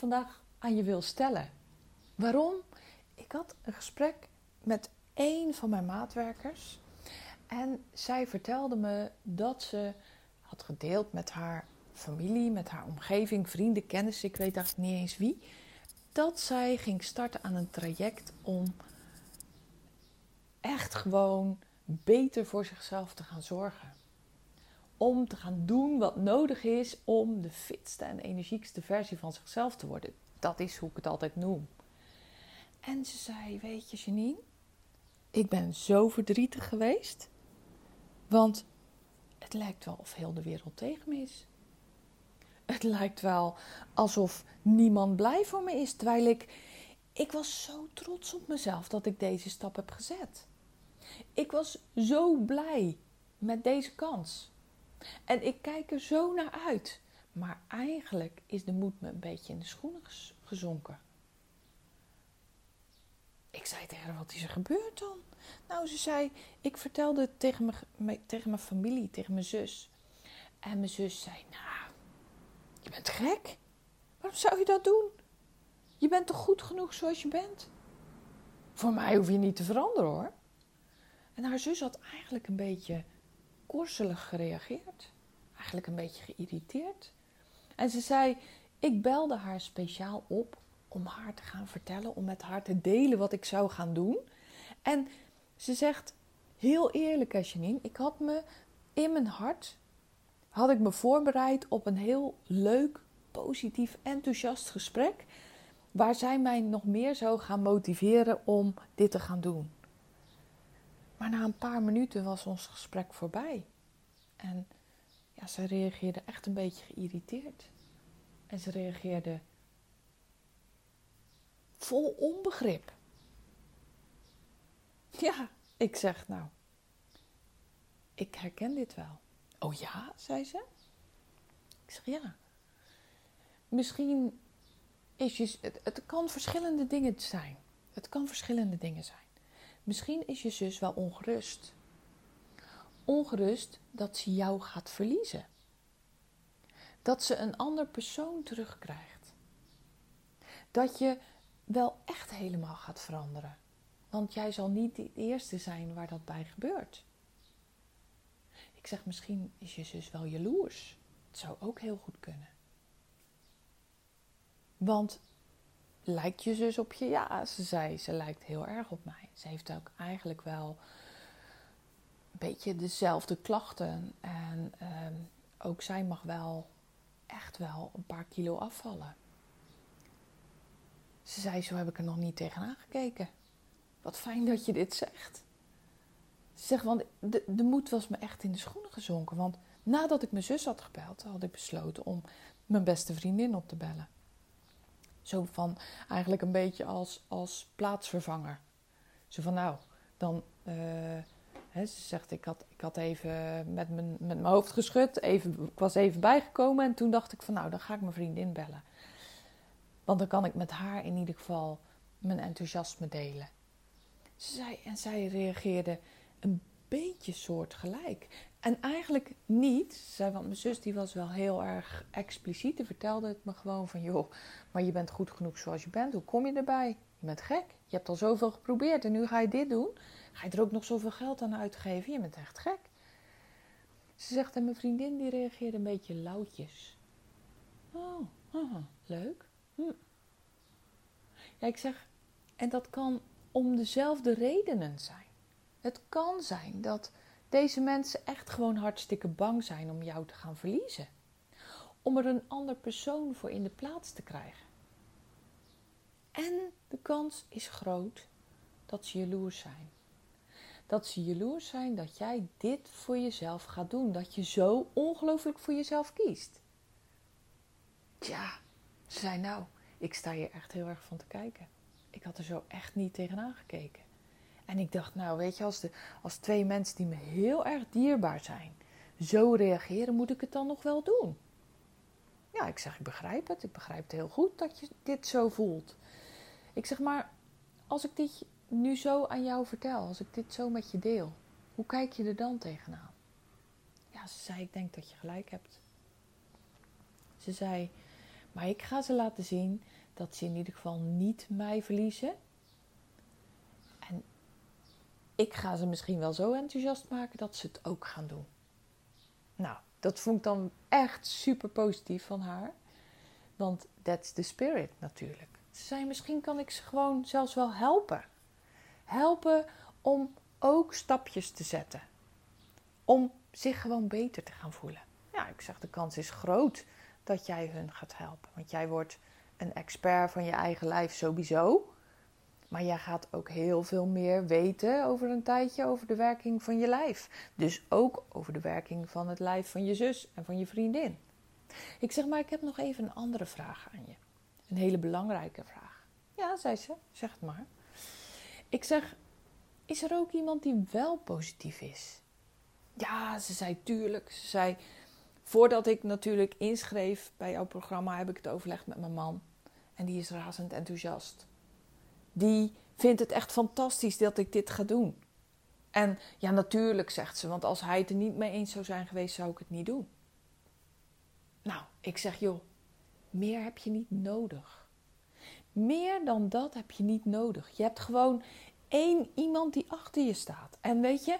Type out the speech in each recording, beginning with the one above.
Vandaag aan je wil stellen. Waarom? Ik had een gesprek met een van mijn maatwerkers. En zij vertelde me dat ze had gedeeld met haar familie, met haar omgeving, vrienden, kennissen, ik weet eigenlijk niet eens wie, dat zij ging starten aan een traject om echt gewoon beter voor zichzelf te gaan zorgen. Om te gaan doen wat nodig is om de fitste en energiekste versie van zichzelf te worden. Dat is hoe ik het altijd noem. En ze zei: Weet je, Janine, ik ben zo verdrietig geweest. Want het lijkt wel of heel de wereld tegen me is. Het lijkt wel alsof niemand blij voor me is. Terwijl ik. Ik was zo trots op mezelf dat ik deze stap heb gezet. Ik was zo blij met deze kans. En ik kijk er zo naar uit. Maar eigenlijk is de moed me een beetje in de schoenen gezonken. Ik zei tegen haar, wat is er gebeurd dan? Nou, ze zei, ik vertelde het tegen mijn, tegen mijn familie, tegen mijn zus. En mijn zus zei, nou, je bent gek. Waarom zou je dat doen? Je bent toch goed genoeg zoals je bent? Voor mij hoef je niet te veranderen hoor. En haar zus had eigenlijk een beetje korselig gereageerd. Eigenlijk een beetje geïrriteerd. En ze zei: Ik belde haar speciaal op om haar te gaan vertellen, om met haar te delen wat ik zou gaan doen. En ze zegt: Heel eerlijk, Janine, ik had me in mijn hart had ik me voorbereid op een heel leuk, positief, enthousiast gesprek. Waar zij mij nog meer zou gaan motiveren om dit te gaan doen. Maar na een paar minuten was ons gesprek voorbij. En ja, ze reageerde echt een beetje geïrriteerd. En ze reageerde vol onbegrip. Ja, ik zeg nou, ik herken dit wel. Oh ja, zei ze. Ik zeg ja. Misschien is je. Het, het kan verschillende dingen zijn. Het kan verschillende dingen zijn. Misschien is je zus wel ongerust. Ongerust dat ze jou gaat verliezen. Dat ze een ander persoon terugkrijgt. Dat je wel echt helemaal gaat veranderen. Want jij zal niet de eerste zijn waar dat bij gebeurt. Ik zeg, misschien is je zus wel jaloers. Het zou ook heel goed kunnen. Want lijkt je zus op je? Ja, ze zei, ze lijkt heel erg op mij. Ze heeft ook eigenlijk wel een beetje dezelfde klachten. En ehm, ook zij mag wel echt wel een paar kilo afvallen. Ze zei, zo heb ik er nog niet tegenaan gekeken. Wat fijn dat je dit zegt. Zeg, want de, de moed was me echt in de schoenen gezonken. Want nadat ik mijn zus had gebeld, had ik besloten om mijn beste vriendin op te bellen. Zo van eigenlijk een beetje als, als plaatsvervanger. Zo van nou, dan. Hè, ze zegt, ik had, ik had even met mijn, met mijn hoofd geschud. Even, ik was even bijgekomen. En toen dacht ik van nou, dan ga ik mijn vriendin bellen. Want dan kan ik met haar in ieder geval mijn enthousiasme delen. Zei, en zij reageerde een beetje soortgelijk. En eigenlijk niet, zei, want mijn zus die was wel heel erg expliciet. Die vertelde het me gewoon van, joh, maar je bent goed genoeg zoals je bent. Hoe kom je erbij? Je bent gek. Je hebt al zoveel geprobeerd en nu ga je dit doen. Ga je er ook nog zoveel geld aan uitgeven? Je bent echt gek. Ze zegt en mijn vriendin die reageerde een beetje lauwtjes. Oh, leuk. Hm. Ja, ik zeg, en dat kan om dezelfde redenen zijn. Het kan zijn dat deze mensen echt gewoon hartstikke bang zijn om jou te gaan verliezen. Om er een ander persoon voor in de plaats te krijgen. En de kans is groot dat ze jaloers zijn. Dat ze jaloers zijn dat jij dit voor jezelf gaat doen. Dat je zo ongelooflijk voor jezelf kiest. Tja, ze zei nou, ik sta hier echt heel erg van te kijken. Ik had er zo echt niet tegenaan gekeken. En ik dacht, nou weet je, als, de, als twee mensen die me heel erg dierbaar zijn, zo reageren, moet ik het dan nog wel doen? Ja, ik zeg, ik begrijp het. Ik begrijp het heel goed dat je dit zo voelt. Ik zeg maar, als ik dit nu zo aan jou vertel, als ik dit zo met je deel, hoe kijk je er dan tegenaan? Ja, ze zei, ik denk dat je gelijk hebt. Ze zei, maar ik ga ze laten zien dat ze in ieder geval niet mij verliezen. Ik ga ze misschien wel zo enthousiast maken dat ze het ook gaan doen. Nou, dat vond ik dan echt super positief van haar. Want that's the spirit natuurlijk. Ze zei, misschien kan ik ze gewoon zelfs wel helpen. Helpen om ook stapjes te zetten. Om zich gewoon beter te gaan voelen. Ja, ik zeg, de kans is groot dat jij hun gaat helpen. Want jij wordt een expert van je eigen lijf sowieso. Maar jij gaat ook heel veel meer weten over een tijdje over de werking van je lijf. Dus ook over de werking van het lijf van je zus en van je vriendin. Ik zeg maar, ik heb nog even een andere vraag aan je. Een hele belangrijke vraag. Ja, zei ze, zeg het maar. Ik zeg, is er ook iemand die wel positief is? Ja, ze zei tuurlijk. Ze zei, voordat ik natuurlijk inschreef bij jouw programma, heb ik het overlegd met mijn man. En die is razend enthousiast. Die vindt het echt fantastisch dat ik dit ga doen. En ja, natuurlijk, zegt ze, want als hij het er niet mee eens zou zijn geweest, zou ik het niet doen. Nou, ik zeg, joh, meer heb je niet nodig. Meer dan dat heb je niet nodig. Je hebt gewoon één iemand die achter je staat. En weet je,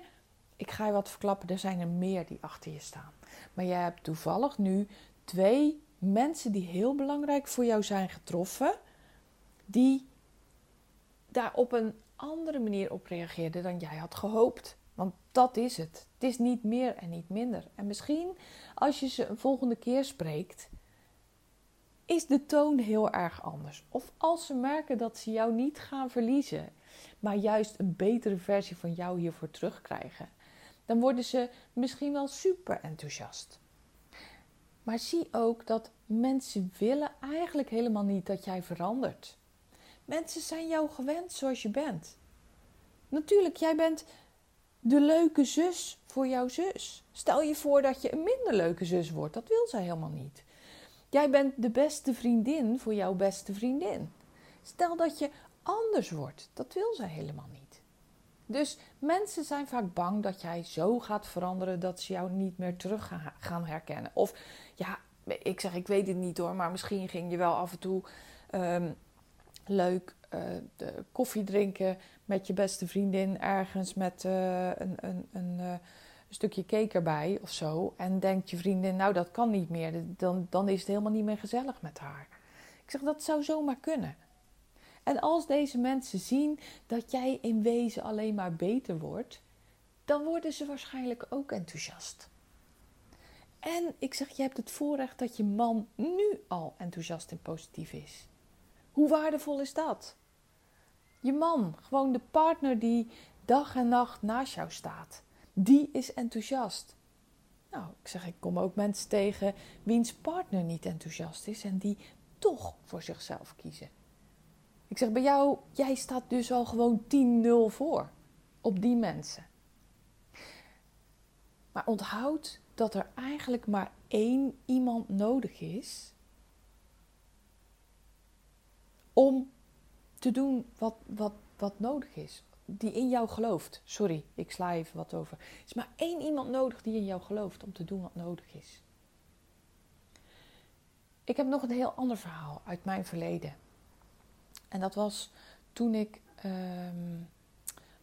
ik ga je wat verklappen, er zijn er meer die achter je staan. Maar jij hebt toevallig nu twee mensen die heel belangrijk voor jou zijn getroffen, die daar op een andere manier op reageerden dan jij had gehoopt. Want dat is het. Het is niet meer en niet minder. En misschien als je ze een volgende keer spreekt, is de toon heel erg anders. Of als ze merken dat ze jou niet gaan verliezen, maar juist een betere versie van jou hiervoor terugkrijgen, dan worden ze misschien wel super enthousiast. Maar zie ook dat mensen willen eigenlijk helemaal niet dat jij verandert. Mensen zijn jou gewend zoals je bent. Natuurlijk, jij bent de leuke zus voor jouw zus. Stel je voor dat je een minder leuke zus wordt. Dat wil zij helemaal niet. Jij bent de beste vriendin voor jouw beste vriendin. Stel dat je anders wordt. Dat wil zij helemaal niet. Dus mensen zijn vaak bang dat jij zo gaat veranderen dat ze jou niet meer terug gaan herkennen. Of ja, ik zeg, ik weet het niet hoor, maar misschien ging je wel af en toe um, leuk uh, de koffie drinken met je beste vriendin ergens met uh, een, een, uh, een, stukje cake erbij of zo. En denkt je vriendin, nou dat kan niet meer, dan, dan is het helemaal niet meer gezellig met haar. Ik zeg, dat zou zomaar kunnen. En als deze mensen zien dat jij in wezen alleen maar beter wordt, dan worden ze waarschijnlijk ook enthousiast. En ik zeg, je hebt het voorrecht dat je man nu al enthousiast en positief is. Hoe waardevol is dat? Je man, gewoon de partner die dag en nacht naast jou staat, die is enthousiast. Nou, ik zeg, ik kom ook mensen tegen wiens partner niet enthousiast is en die toch voor zichzelf kiezen. Ik zeg bij jou, jij staat dus al gewoon 10-0 voor op die mensen. Maar onthoud dat er eigenlijk maar één iemand nodig is om te doen wat, wat, wat nodig is. Die in jou gelooft. Sorry, ik sla even wat over. Er is maar één iemand nodig die in jou gelooft om te doen wat nodig is. Ik heb nog een heel ander verhaal uit mijn verleden. En dat was toen ik ehm,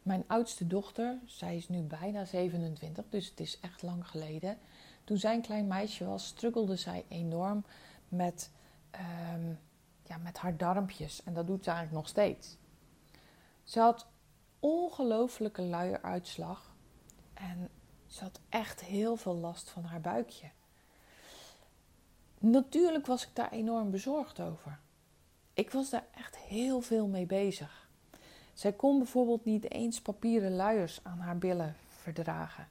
mijn oudste dochter, zij is nu bijna 27, dus het is echt lang geleden. Toen zij een klein meisje was, struggelde zij enorm met, ehm, ja, met haar darmpjes. En dat doet ze eigenlijk nog steeds. Ze had ongelofelijke luieruitslag. En ze had echt heel veel last van haar buikje. Natuurlijk was ik daar enorm bezorgd over. Ik was daar echt heel veel mee bezig. Zij kon bijvoorbeeld niet eens papieren luiers aan haar billen verdragen.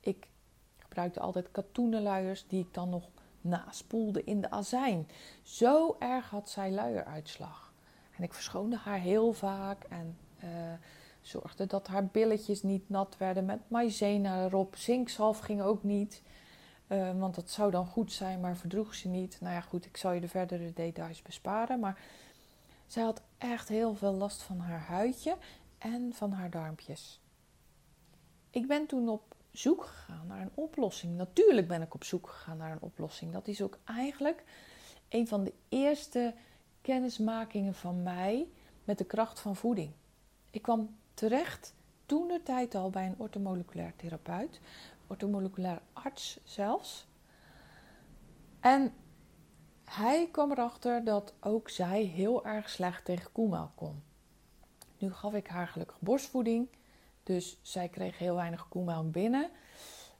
Ik gebruikte altijd katoenen luiers die ik dan nog naspoelde in de azijn. Zo erg had zij luieruitslag. En ik verschoonde haar heel vaak en uh, zorgde dat haar billetjes niet nat werden met maïzena erop. Zinkzalf ging ook niet. Uh, want dat zou dan goed zijn, maar verdroeg ze niet. Nou ja, goed, ik zal je de verdere details besparen. Maar zij had echt heel veel last van haar huidje en van haar darmpjes. Ik ben toen op zoek gegaan naar een oplossing. Natuurlijk ben ik op zoek gegaan naar een oplossing. Dat is ook eigenlijk een van de eerste kennismakingen van mij met de kracht van voeding. Ik kwam terecht toen de tijd al bij een ortomoleculair therapeut, ortomoleculair arts zelfs. En hij kwam erachter dat ook zij heel erg slecht tegen koemelk kon. Nu gaf ik haar gelukkig borstvoeding, dus zij kreeg heel weinig koemelk binnen.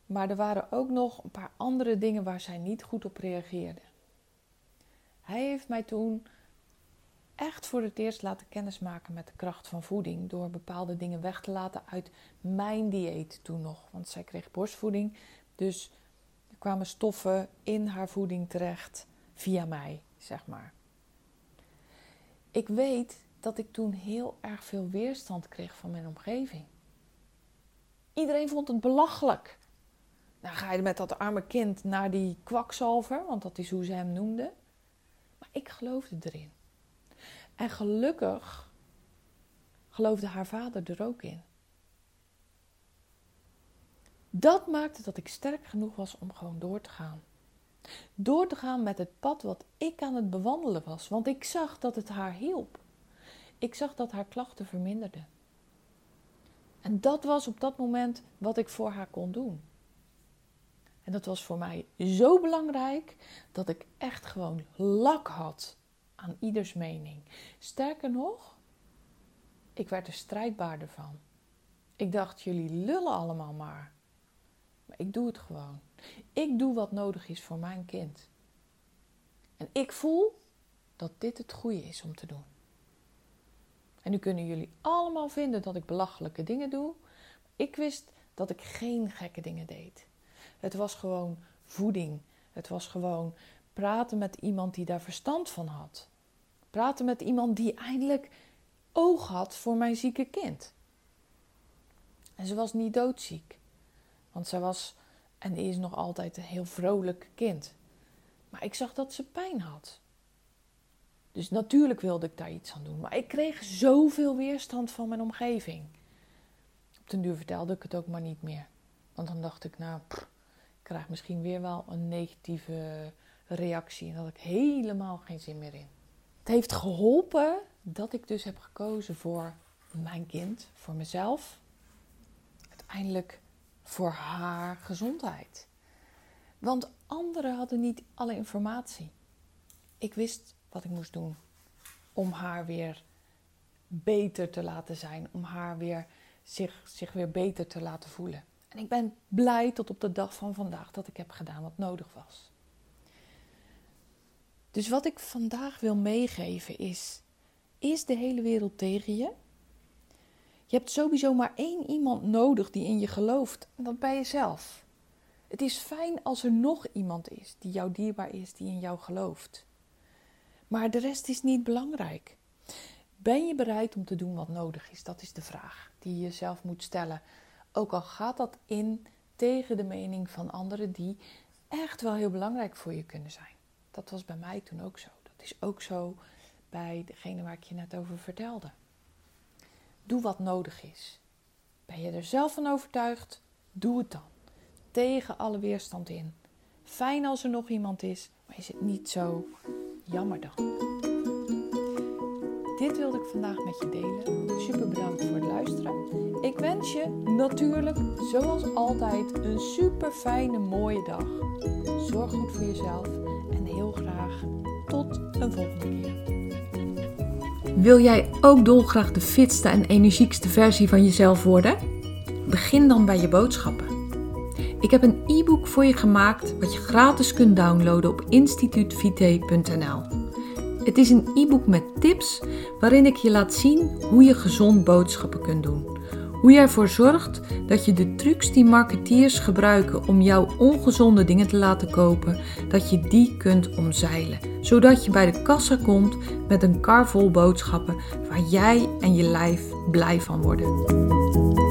Maar er waren ook nog een paar andere dingen waar zij niet goed op reageerde. Hij heeft mij toen echt voor het eerst laten kennismaken met de kracht van voeding. Door bepaalde dingen weg te laten uit mijn dieet toen nog. Want zij kreeg borstvoeding. Dus er kwamen stoffen in haar voeding terecht via mij, zeg maar. Ik weet dat ik toen heel erg veel weerstand kreeg van mijn omgeving. Iedereen vond het belachelijk. Dan ga je met dat arme kind naar die kwakzalver, want dat is hoe ze hem noemden. Maar ik geloofde erin. En gelukkig geloofde haar vader er ook in. Dat maakte dat ik sterk genoeg was om gewoon door te gaan. Door te gaan met het pad wat ik aan het bewandelen was, want ik zag dat het haar hielp. Ik zag dat haar klachten verminderden. En dat was op dat moment wat ik voor haar kon doen. En dat was voor mij zo belangrijk dat ik echt gewoon lak had aan ieders mening. Sterker nog, ik werd er strijdbaarder van. Ik dacht, jullie lullen allemaal maar. Maar ik doe het gewoon. Ik doe wat nodig is voor mijn kind. En ik voel dat dit het goede is om te doen. En nu kunnen jullie allemaal vinden dat ik belachelijke dingen doe. Ik wist dat ik geen gekke dingen deed. Het was gewoon voeding. Het was gewoon praten met iemand die daar verstand van had. Praten met iemand die eindelijk oog had voor mijn zieke kind. En ze was niet doodziek. Want ze was en is nog altijd een heel vrolijk kind. Maar ik zag dat ze pijn had. Dus natuurlijk wilde ik daar iets aan doen. Maar ik kreeg zoveel weerstand van mijn omgeving. Op den duur vertelde ik het ook maar niet meer. Want dan dacht ik, nou, ik krijg misschien weer wel een negatieve reactie. En had ik helemaal geen zin meer in. Het heeft geholpen dat ik dus heb gekozen voor mijn kind, voor mezelf. Uiteindelijk voor haar gezondheid. Want anderen hadden niet alle informatie. Ik wist wat ik moest doen om haar weer beter te laten zijn, om haar weer zich, zich weer beter te laten voelen. En ik ben blij tot op de dag van vandaag dat ik heb gedaan wat nodig was. Dus wat ik vandaag wil meegeven is: is de hele wereld tegen je? Je hebt sowieso maar één iemand nodig die in je gelooft, en dat ben je zelf. Het is fijn als er nog iemand is die jou dierbaar is, die in jou gelooft. Maar de rest is niet belangrijk. Ben je bereid om te doen wat nodig is? Dat is de vraag die je jezelf moet stellen. Ook al gaat dat in tegen de mening van anderen die echt wel heel belangrijk voor je kunnen zijn. Dat was bij mij toen ook zo. Dat is ook zo bij degene waar ik je net over vertelde. Doe wat nodig is. Ben je er zelf van overtuigd? Doe het dan. Tegen alle weerstand in. Fijn als er nog iemand is, maar is het niet zo jammer dan? Dit wilde ik vandaag met je delen. Super bedankt voor het luisteren. Ik wens je natuurlijk, zoals altijd, een super fijne, mooie dag. Zorg goed voor jezelf en heel graag tot een volgende keer. Wil jij ook dolgraag de fitste en energiekste versie van jezelf worden? Begin dan bij je boodschappen. Ik heb een e-book voor je gemaakt wat je gratis kunt downloaden op instituutvite.nl. Het is een e-book met tips waarin ik je laat zien hoe je gezond boodschappen kunt doen. Hoe je ervoor zorgt dat je de trucs die marketeers gebruiken om jouw ongezonde dingen te laten kopen, dat je die kunt omzeilen. Zodat je bij de kassa komt met een kar vol boodschappen waar jij en je lijf blij van worden.